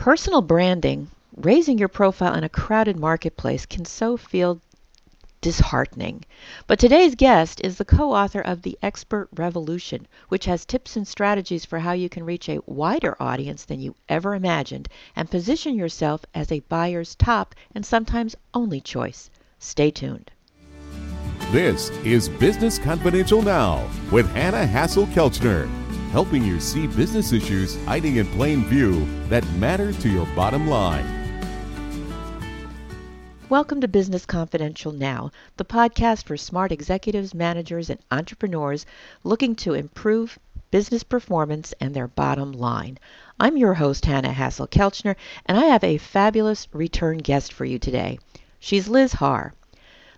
Personal branding, raising your profile in a crowded marketplace, can so feel disheartening. But today's guest is the co author of The Expert Revolution, which has tips and strategies for how you can reach a wider audience than you ever imagined and position yourself as a buyer's top and sometimes only choice. Stay tuned. This is Business Confidential Now with Hannah Hasl-Kelchner helping you see business issues hiding in plain view that matter to your bottom line. Welcome to Business Confidential Now, the podcast for smart executives, managers, and entrepreneurs looking to improve business performance and their bottom line. I'm your host, Hannah Hasl-Kelchner, and I have a fabulous return guest for you today. She's Liz Harr.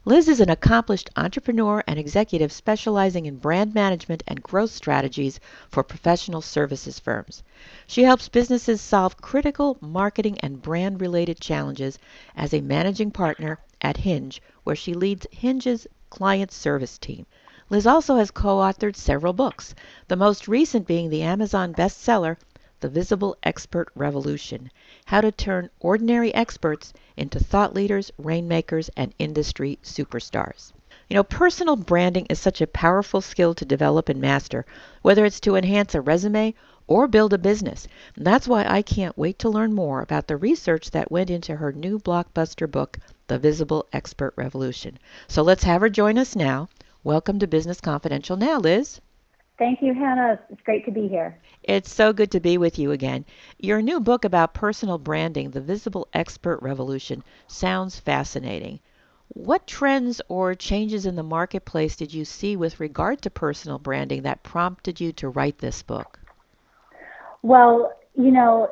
Liz is an accomplished entrepreneur and executive specializing in brand management and growth strategies for professional services firms. She helps businesses solve critical marketing and brand related challenges as a managing partner at Hinge, where she leads Hinge's client service team. Liz also has co authored several books, the most recent being the Amazon bestseller, The Visible Expert Revolution How to Turn Ordinary Experts into thought leaders, rainmakers, and industry superstars. You know, personal branding is such a powerful skill to develop and master, whether it's to enhance a resume or build a business. And that's why I can't wait to learn more about the research that went into her new blockbuster book, The Visible Expert Revolution. So let's have her join us now. Welcome to Business Confidential now, Liz. Thank you, Hannah. It's great to be here. It's so good to be with you again. Your new book about personal branding, The Visible Expert Revolution, sounds fascinating. What trends or changes in the marketplace did you see with regard to personal branding that prompted you to write this book? Well, you know,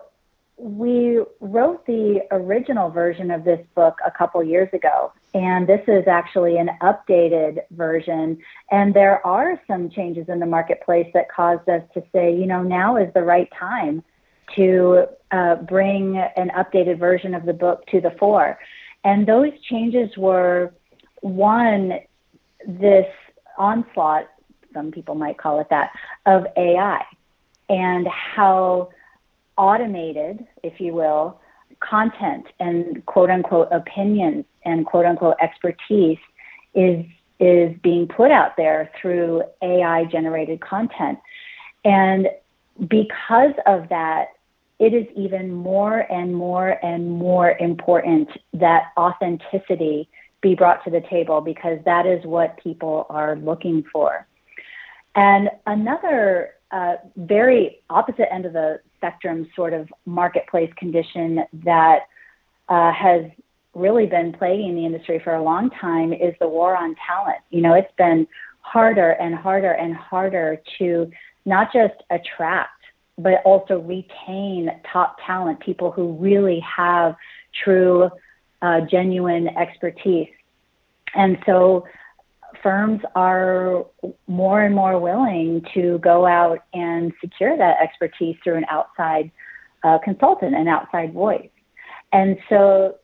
we wrote the original version of this book a couple years ago, and this is actually an updated version. And there are some changes in the marketplace that caused us to say, you know, now is the right time to uh, bring an updated version of the book to the fore. And those changes were one, this onslaught, some people might call it that, of AI and how automated, if you will, content and quote unquote opinions and quote unquote expertise is is being put out there through AI generated content. And because of that, it is even more and more and more important that authenticity be brought to the table because that is what people are looking for. And another uh, very opposite end of the spectrum sort of marketplace condition that uh, has really been plaguing the industry for a long time is the war on talent. You know, it's been harder and harder and harder to not just attract, but also retain top talent, people who really have true, uh, genuine expertise. And so firms are more and more willing to go out and secure that expertise through an outside uh, consultant, an outside voice. And so,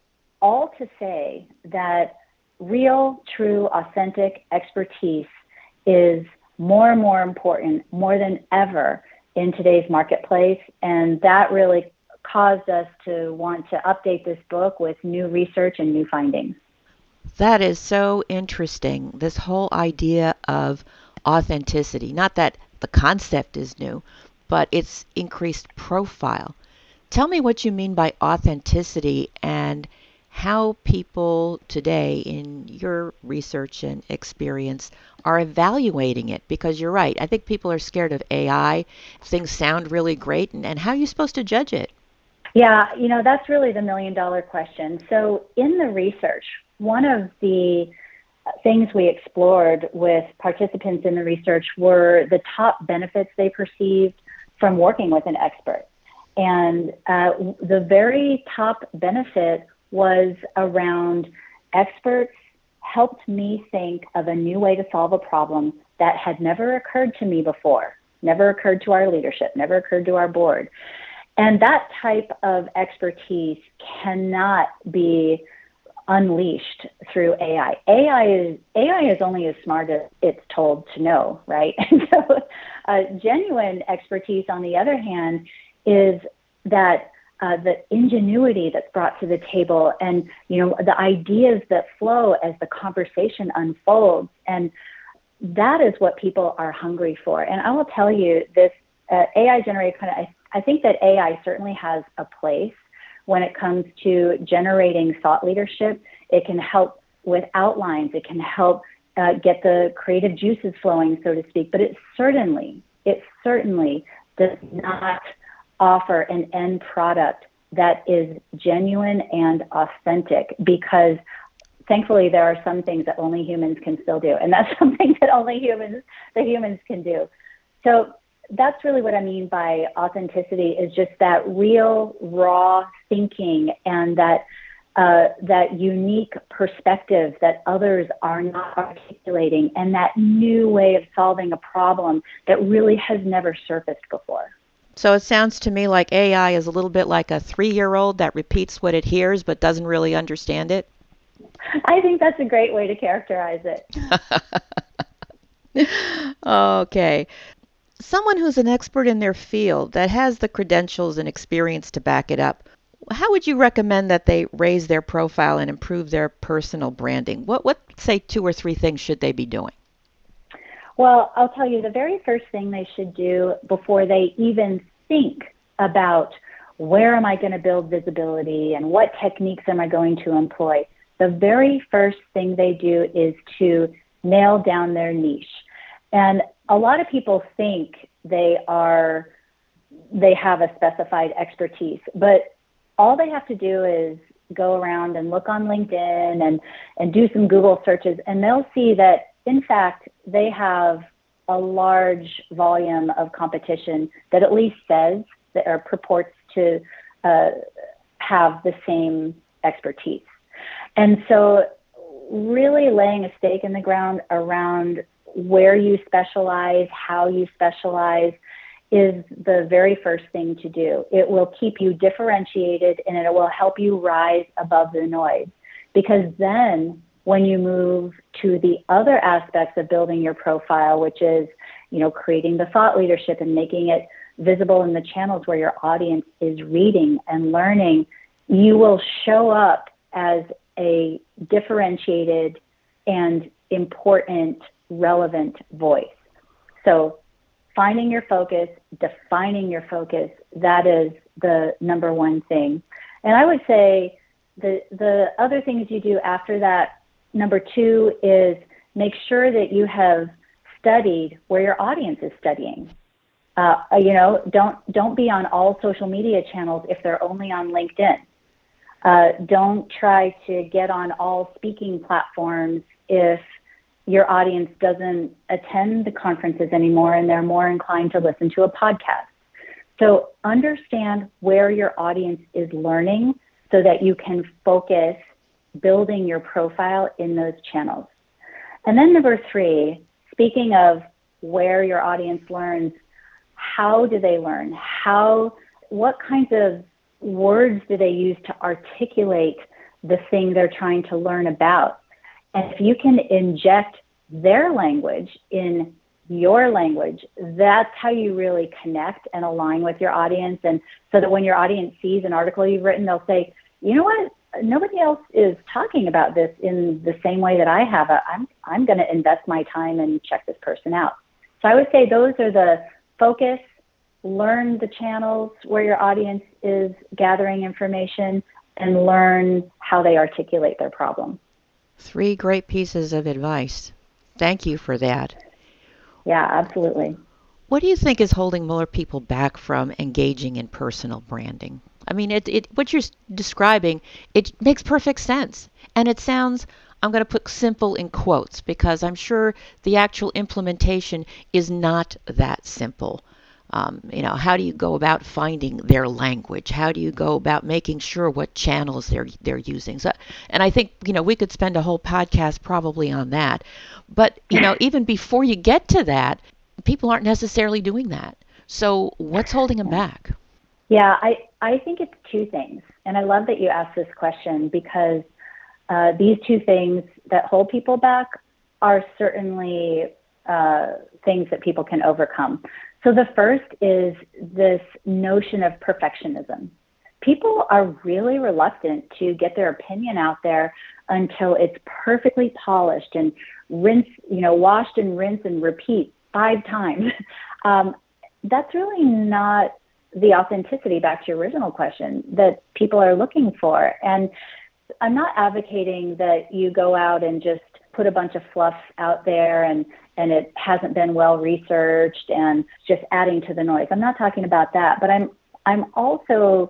all to say that real, true, authentic expertise is more and more important, more than ever in today's marketplace. And that really caused us to want to update this book with new research and new findings. That is so interesting. This whole idea of authenticity. Not that the concept is new, but it's increased profile. Tell me what you mean by authenticity and how people today, in your research and experience, are evaluating it. Because you're right, I think people are scared of AI. Things sound really great, and, and how are you supposed to judge it? Yeah, you know, that's really the million dollar question. So, in the research, one of the things we explored with participants in the research were the top benefits they perceived from working with an expert. And uh, the very top benefit was around experts helped me think of a new way to solve a problem that had never occurred to me before, never occurred to our leadership, never occurred to our board. And that type of expertise cannot be unleashed through AI. AI is AI is only as smart as it's told to know, right? And so, uh, genuine expertise, on the other hand, is that uh, the ingenuity that's brought to the table and you know the ideas that flow as the conversation unfolds and that is what people are hungry for and i will tell you this uh, ai generated content I, I think that ai certainly has a place when it comes to generating thought leadership it can help with outlines. It can help uh, get the creative juices flowing so to speak. But it certainly it certainly does not offer an end product that is genuine and authentic because thankfully there are some things that only humans can still do. And that's something that only humans the humans can do. So that's really what i mean by authenticity is just that real raw thinking and that uh, that unique perspective that others are not articulating and that new way of solving a problem that really has never surfaced before so it sounds to me like AI is a little bit like a three year old that repeats what it hears but doesn't really understand it. I think that's a great way to characterize it. okay. Someone who's an expert in their field that has the credentials and experience to back it up, how would you recommend that they raise their profile and improve their personal branding? What, what say, two or three things should they be doing? Well, I'll tell you the very first thing they should do before they even think about where am I going to build visibility and what techniques am I going to employ, the very first thing they do is to nail down their niche. And a lot of people think they are they have a specified expertise, but all they have to do is go around and look on LinkedIn and and do some Google searches and they'll see that in fact, they have a large volume of competition that at least says that or purports to uh, have the same expertise. And so, really laying a stake in the ground around where you specialize, how you specialize, is the very first thing to do. It will keep you differentiated and it will help you rise above the noise because then when you move to the other aspects of building your profile, which is, you know, creating the thought leadership and making it visible in the channels where your audience is reading and learning, you will show up as a differentiated and important, relevant voice. So, finding your focus, defining your focus, that is the number one thing. And I would say the the other things you do after that Number two is make sure that you have studied where your audience is studying. Uh, you know, don't don't be on all social media channels if they're only on LinkedIn. Uh, don't try to get on all speaking platforms if your audience doesn't attend the conferences anymore and they're more inclined to listen to a podcast. So understand where your audience is learning so that you can focus building your profile in those channels. And then number three, speaking of where your audience learns, how do they learn? How, what kinds of words do they use to articulate the thing they're trying to learn about? And if you can inject their language in your language, that's how you really connect and align with your audience. And so that when your audience sees an article you've written, they'll say, you know what? nobody else is talking about this in the same way that I have. I'm I'm going to invest my time and check this person out. So I would say those are the focus, learn the channels where your audience is gathering information, and learn how they articulate their problem. Three great pieces of advice. Thank you for that. Yeah, absolutely. What do you think is holding more people back from engaging in personal branding? I mean, it, it what you're describing, it makes perfect sense. And it sounds, I'm going to put simple in quotes because I'm sure the actual implementation is not that simple. Um, you know, how do you go about finding their language? How do you go about making sure what channels they're they're using? So, and I think you know we could spend a whole podcast probably on that. But you know, even before you get to that, people aren't necessarily doing that. So, what's holding them back? Yeah, I, I think it's two things. And I love that you asked this question because uh, these two things that hold people back are certainly uh, things that people can overcome. So the first is this notion of perfectionism. people are really reluctant to get their opinion out there until it's perfectly polished and rinse, you know, washed and rinse and repeat five times. Um, that's really not the authenticity back to your original question that people are looking for. And I'm not advocating that you go out and just put a bunch of fluff out there and and it hasn't been well researched and just adding to the noise. I'm not talking about that, but I'm I'm also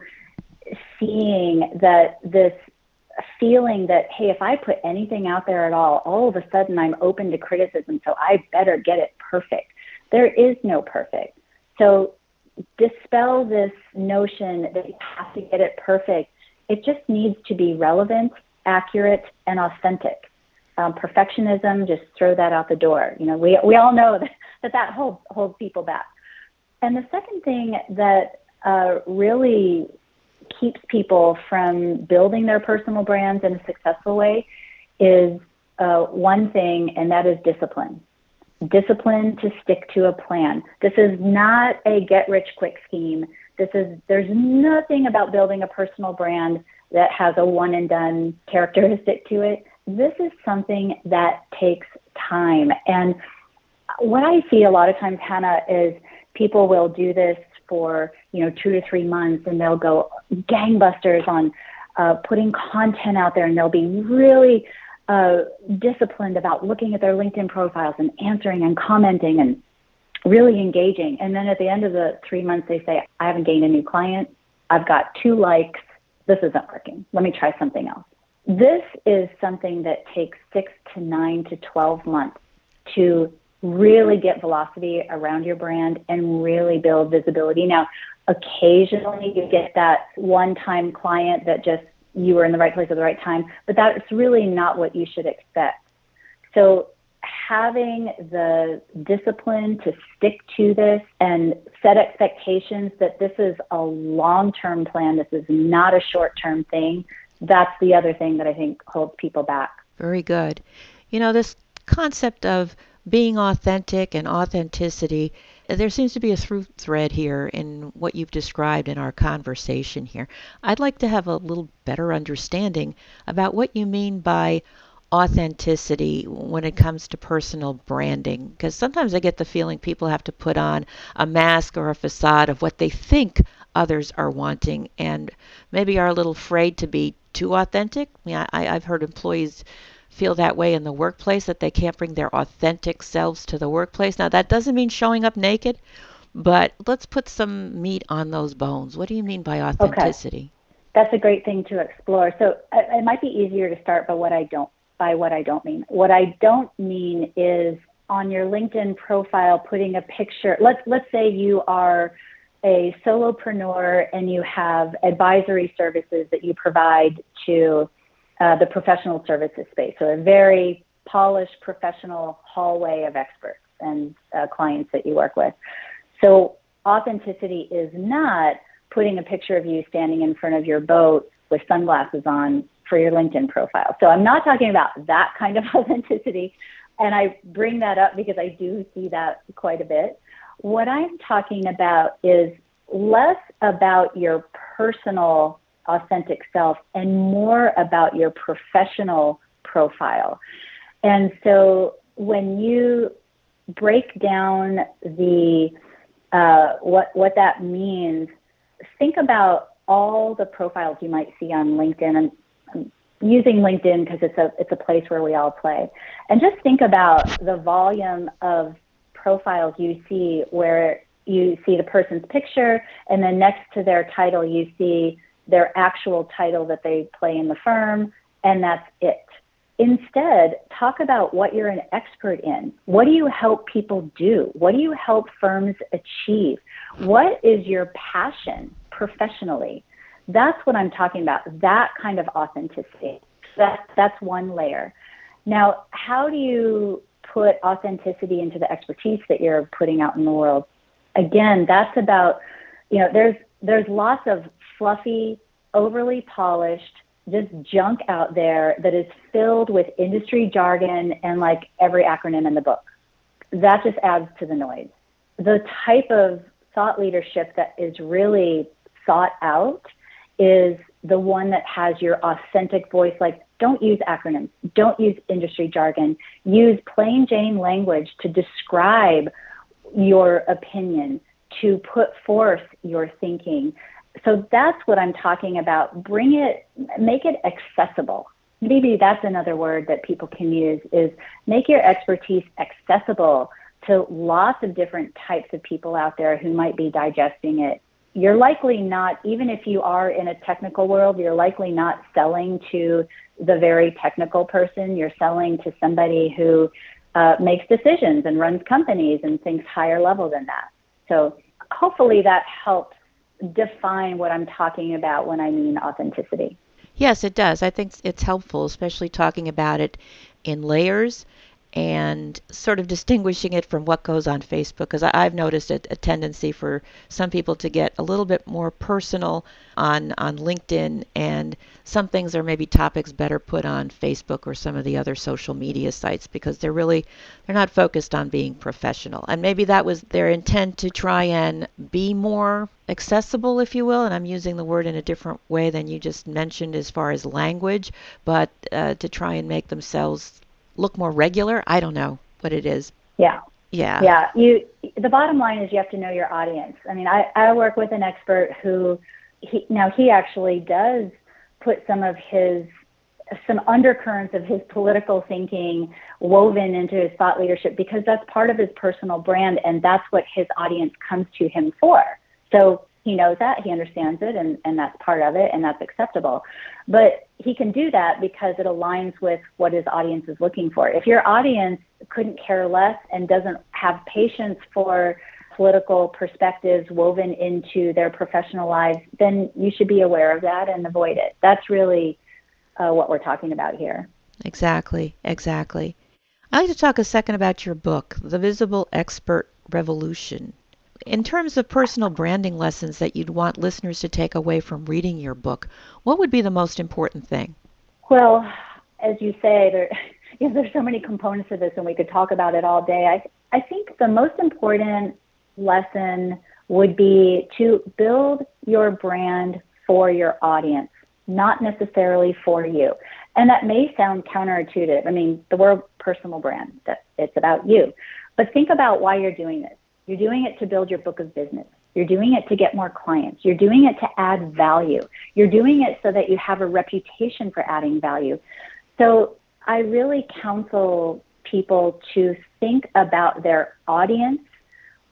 seeing that this feeling that hey, if I put anything out there at all, all of a sudden I'm open to criticism, so I better get it perfect. There is no perfect. So dispel this notion that you have to get it perfect. It just needs to be relevant, accurate, and authentic. Um, perfectionism, just throw that out the door. You know, we we all know that that, holds holds people back. And the second thing that uh, really keeps people from building their personal brands in a successful way is uh, one thing, and that is discipline discipline to stick to a plan. This is not a get rich quick scheme. This is there's nothing about building a personal brand that has a one and done characteristic to it. This is something that takes time. And what I see a lot of times, Hannah, is people will do this for you know two to three months, and they'll go gangbusters on uh, putting content out there, and they'll be really uh, disciplined about looking at their LinkedIn profiles and answering and commenting and really engaging. And then at the end of the three months, they say, I haven't gained a new client. I've got two likes. This isn't working. Let me try something else. This is something that takes six to nine to 12 months to really mm-hmm. get velocity around your brand and really build visibility. Now, occasionally you get that one time client that just you were in the right place at the right time, but that's really not what you should expect. So having the discipline to stick to this and set expectations that this is a long-term plan, this is not a short-term thing, that's the other thing that I think holds people back. Very good. You know, this concept of being authentic and authenticity there seems to be a through thread here in what you've described in our conversation here. I'd like to have a little better understanding about what you mean by authenticity when it comes to personal branding because sometimes I get the feeling people have to put on a mask or a facade of what they think others are wanting and maybe are a little afraid to be too authentic. I mean, I, I've heard employees feel that way in the workplace that they can't bring their authentic selves to the workplace. Now, that doesn't mean showing up naked, but let's put some meat on those bones. What do you mean by authenticity? Okay. That's a great thing to explore. So uh, it might be easier to start by what I don't by what I don't mean. What I don't mean is on your LinkedIn profile putting a picture. Let's let's say you are a solopreneur and you have advisory services that you provide to uh, the professional services space. So a very polished professional hallway of experts and uh, clients that you work with. So authenticity is not putting a picture of you standing in front of your boat with sunglasses on for your LinkedIn profile. So I'm not talking about that kind of authenticity. And I bring that up because I do see that quite a bit. What I'm talking about is less about your personal authentic self and more about your professional profile. And so when you break down the uh, what what that means, think about all the profiles you might see on LinkedIn. And I'm using LinkedIn because it's a it's a place where we all play, and just think about the volume of profiles you see where you see the person's picture, and then next to their title you see their actual title that they play in the firm, and that's it. Instead, talk about what you're an expert in. What do you help people do? What do you help firms achieve? What is your passion professionally? That's what I'm talking about, that kind of authenticity. That, that's one layer. Now, how do you put authenticity into the expertise that you're putting out in the world? Again, that's about, you know, there's there's lots of fluffy, overly polished, just junk out there that is filled with industry jargon and like every acronym in the book. That just adds to the noise. The type of thought leadership that is really sought out is the one that has your authentic voice. Like, don't use acronyms, don't use industry jargon, use plain Jane language to describe your opinion, to put forth your thinking. So that's what I'm talking about. Bring it, make it accessible. Maybe that's another word that people can use is make your expertise accessible to lots of different types of people out there who might be digesting it you're likely not, even if you are in a technical world, you're likely not selling to the very technical person. You're selling to somebody who uh, makes decisions and runs companies and thinks higher level than that. So hopefully that helps define what I'm talking about when I mean authenticity. Yes, it does. I think it's helpful, especially talking about it in layers and sort of distinguishing it from what goes on Facebook because I've noticed a, a, tendency for some people to get a little bit more personal on on LinkedIn and some things are maybe topics better put on Facebook or some of the other social media sites because they're really they're not focused on being professional. And maybe that was their intent to try and be more accessible if you will and I'm using the word in a different way than you just mentioned as far as language but uh, to try and make themselves look more regular? I don't know what it is. Yeah. Yeah. Yeah. You the bottom line is you have to know your audience. I mean, I, I work with an expert who he now he actually does put some of his some undercurrents of his political thinking woven into his thought leadership because that's part of his personal brand and that's what his audience comes to him for. So he knows that, he understands it, and, and that's part of it, and that's acceptable. But he can do that because it aligns with what his audience is looking for. If your audience couldn't care less and doesn't have patience for political perspectives woven into their professional lives, then you should be aware of that and avoid it. That's really uh, what we're talking about here. Exactly, exactly. I'd like to talk a second about your book, The Visible Expert Revolution. In terms of personal branding lessons that you'd want listeners to take away from reading your book, what would be the most important thing? Well, as you say, there, you know, there's so many components to this, and we could talk about it all day. I, I think the most important lesson would be to build your brand for your audience, not necessarily for you. And that may sound counterintuitive. I mean, the word personal brand, that it's about you. But think about why you're doing this. You're doing it to build your book of business. You're doing it to get more clients. You're doing it to add value. You're doing it so that you have a reputation for adding value. So I really counsel people to think about their audience.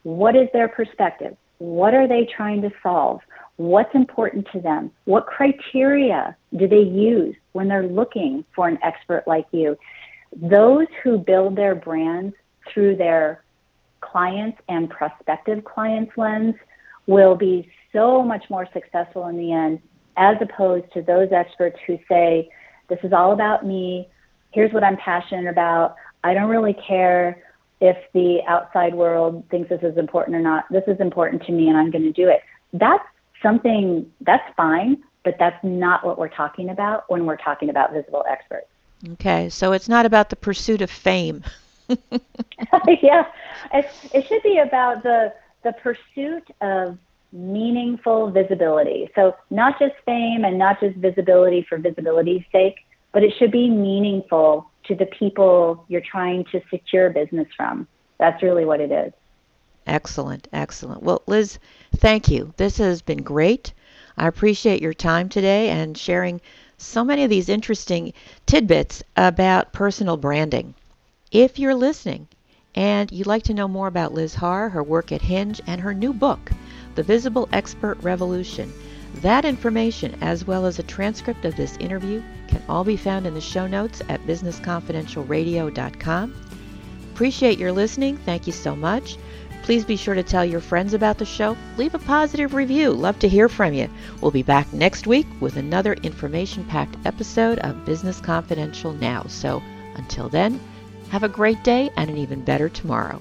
What is their perspective? What are they trying to solve? What's important to them? What criteria do they use when they're looking for an expert like you? Those who build their brands through their clients and prospective clients lens will be so much more successful in the end as opposed to those experts who say, This is all about me. Here's what I'm passionate about. I don't really care if the outside world thinks this is important or not. This is important to me and I'm going to do it. That's something that's fine, but that's not what we're talking about when we're talking about visible experts. Okay, so it's not about the pursuit of fame. yeah, it, it should be about the the pursuit of meaningful visibility. So not just fame and not just visibility for visibility's sake, but it should be meaningful to the people you're trying to secure business from. That's really what it is. Excellent, excellent. Well, Liz, thank you. This has been great. I appreciate your time today and sharing so many of these interesting tidbits about personal branding. If you're listening and you'd like to know more about Liz Harr, her work at Hinge, and her new book, The Visible Expert Revolution, that information, as well as a transcript of this interview, can all be found in the show notes at businessconfidentialradio.com. Appreciate your listening. Thank you so much. Please be sure to tell your friends about the show. Leave a positive review. Love to hear from you. We'll be back next week with another information packed episode of Business Confidential Now. So until then, have a great day and an even better tomorrow.